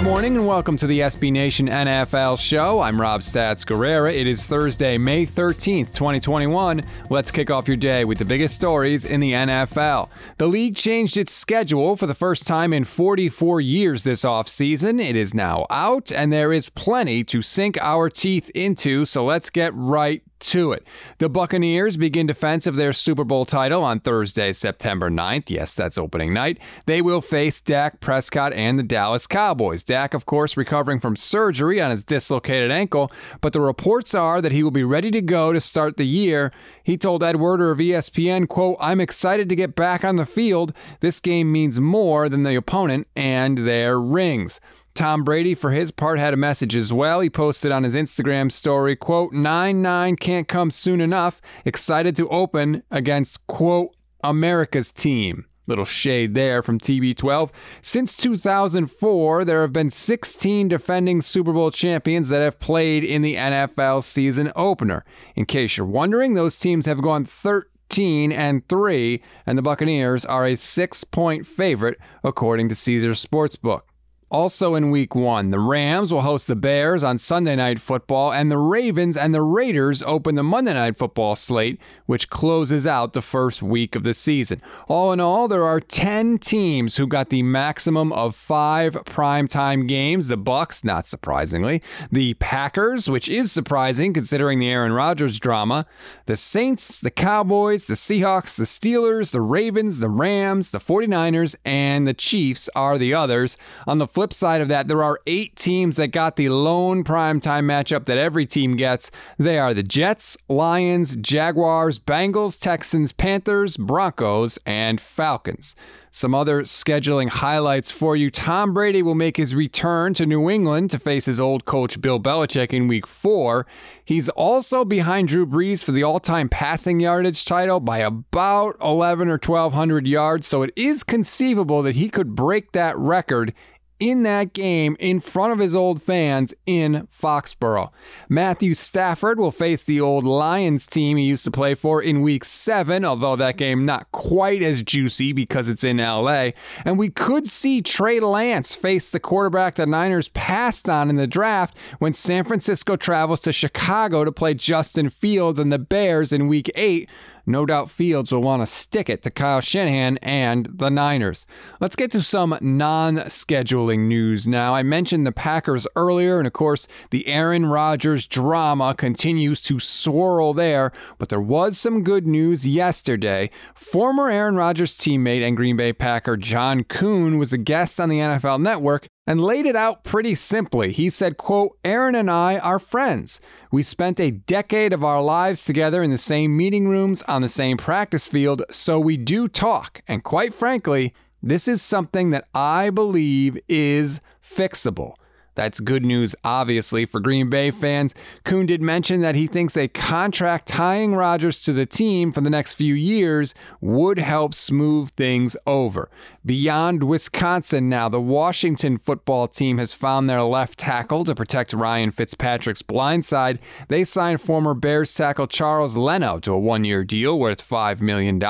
Good morning and welcome to the SB Nation NFL show. I'm Rob Stats Guerrera. It is Thursday, May 13th, 2021. Let's kick off your day with the biggest stories in the NFL. The league changed its schedule for the first time in 44 years this offseason. It is now out, and there is plenty to sink our teeth into, so let's get right to it. The Buccaneers begin defense of their Super Bowl title on Thursday, September 9th. Yes, that's opening night. They will face Dak Prescott and the Dallas Cowboys. Dak, of course, recovering from surgery on his dislocated ankle, but the reports are that he will be ready to go to start the year. He told Ed Werder of ESPN, quote, I'm excited to get back on the field. This game means more than the opponent and their rings. Tom Brady, for his part, had a message as well. He posted on his Instagram story, quote, 9-9 can't come soon enough. Excited to open against, quote, America's team. Little shade there from TB12. Since 2004, there have been 16 defending Super Bowl champions that have played in the NFL season opener. In case you're wondering, those teams have gone 13 and 3, and the Buccaneers are a six point favorite according to Caesars Sportsbook. Also in week one, the Rams will host the Bears on Sunday Night Football, and the Ravens and the Raiders open the Monday Night Football slate, which closes out the first week of the season. All in all, there are 10 teams who got the maximum of five primetime games. The Bucs, not surprisingly, the Packers, which is surprising considering the Aaron Rodgers drama, the Saints, the Cowboys, the Seahawks, the Steelers, the Ravens, the Rams, the 49ers, and the Chiefs are the others. On the flip side of that, there are eight teams that got the lone primetime matchup that every team gets. They are the Jets, Lions, Jaguars, Bengals, Texans, Panthers, Broncos, and Falcons. Some other scheduling highlights for you. Tom Brady will make his return to New England to face his old coach Bill Belichick in week four. He's also behind Drew Brees for the all time passing yardage title by about 11 or 1,200 yards, so it is conceivable that he could break that record in that game in front of his old fans in Foxborough. Matthew Stafford will face the old Lions team he used to play for in week seven, although that game not quite as juicy because it's in LA. And we could see Trey Lance face the quarterback the Niners passed on in the draft when San Francisco travels to Chicago to play Justin Fields and the Bears in week eight no doubt Fields will want to stick it to Kyle Shanahan and the Niners. Let's get to some non scheduling news now. I mentioned the Packers earlier, and of course, the Aaron Rodgers drama continues to swirl there, but there was some good news yesterday. Former Aaron Rodgers teammate and Green Bay Packer John Kuhn was a guest on the NFL Network and laid it out pretty simply. He said, quote, Aaron and I are friends. We spent a decade of our lives together in the same meeting rooms, on the same practice field, so we do talk. And quite frankly, this is something that I believe is fixable. That's good news, obviously, for Green Bay fans. Kuhn did mention that he thinks a contract tying Rodgers to the team for the next few years would help smooth things over. Beyond Wisconsin now, the Washington football team has found their left tackle to protect Ryan Fitzpatrick's blindside. They signed former Bears tackle Charles Leno to a one year deal worth $5 million.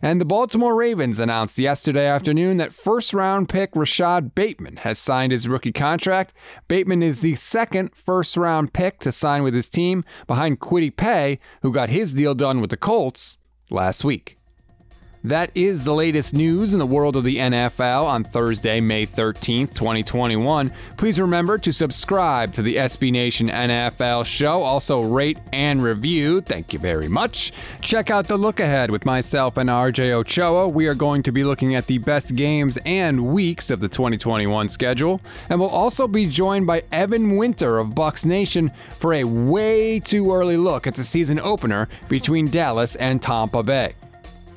And the Baltimore Ravens announced yesterday afternoon that first round pick Rashod Bateman has signed his rookie contract. Bateman is the second first round pick to sign with his team behind Kwity Paye, who got his deal done with the Colts last week. That is the latest news in the world of the NFL on Thursday, May 13th, 2021. Please remember to subscribe to the SB Nation NFL show. Also, rate and review. Thank you very much. Check out the look ahead with myself and RJ Ochoa. We are going to be looking at the best games and weeks of the 2021 schedule. And we'll also be joined by Evan Winter of Bucs Nation for a way too early look at the season opener between Dallas and Tampa Bay.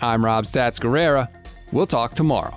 I'm Rob Stats Guerrera. We'll talk tomorrow.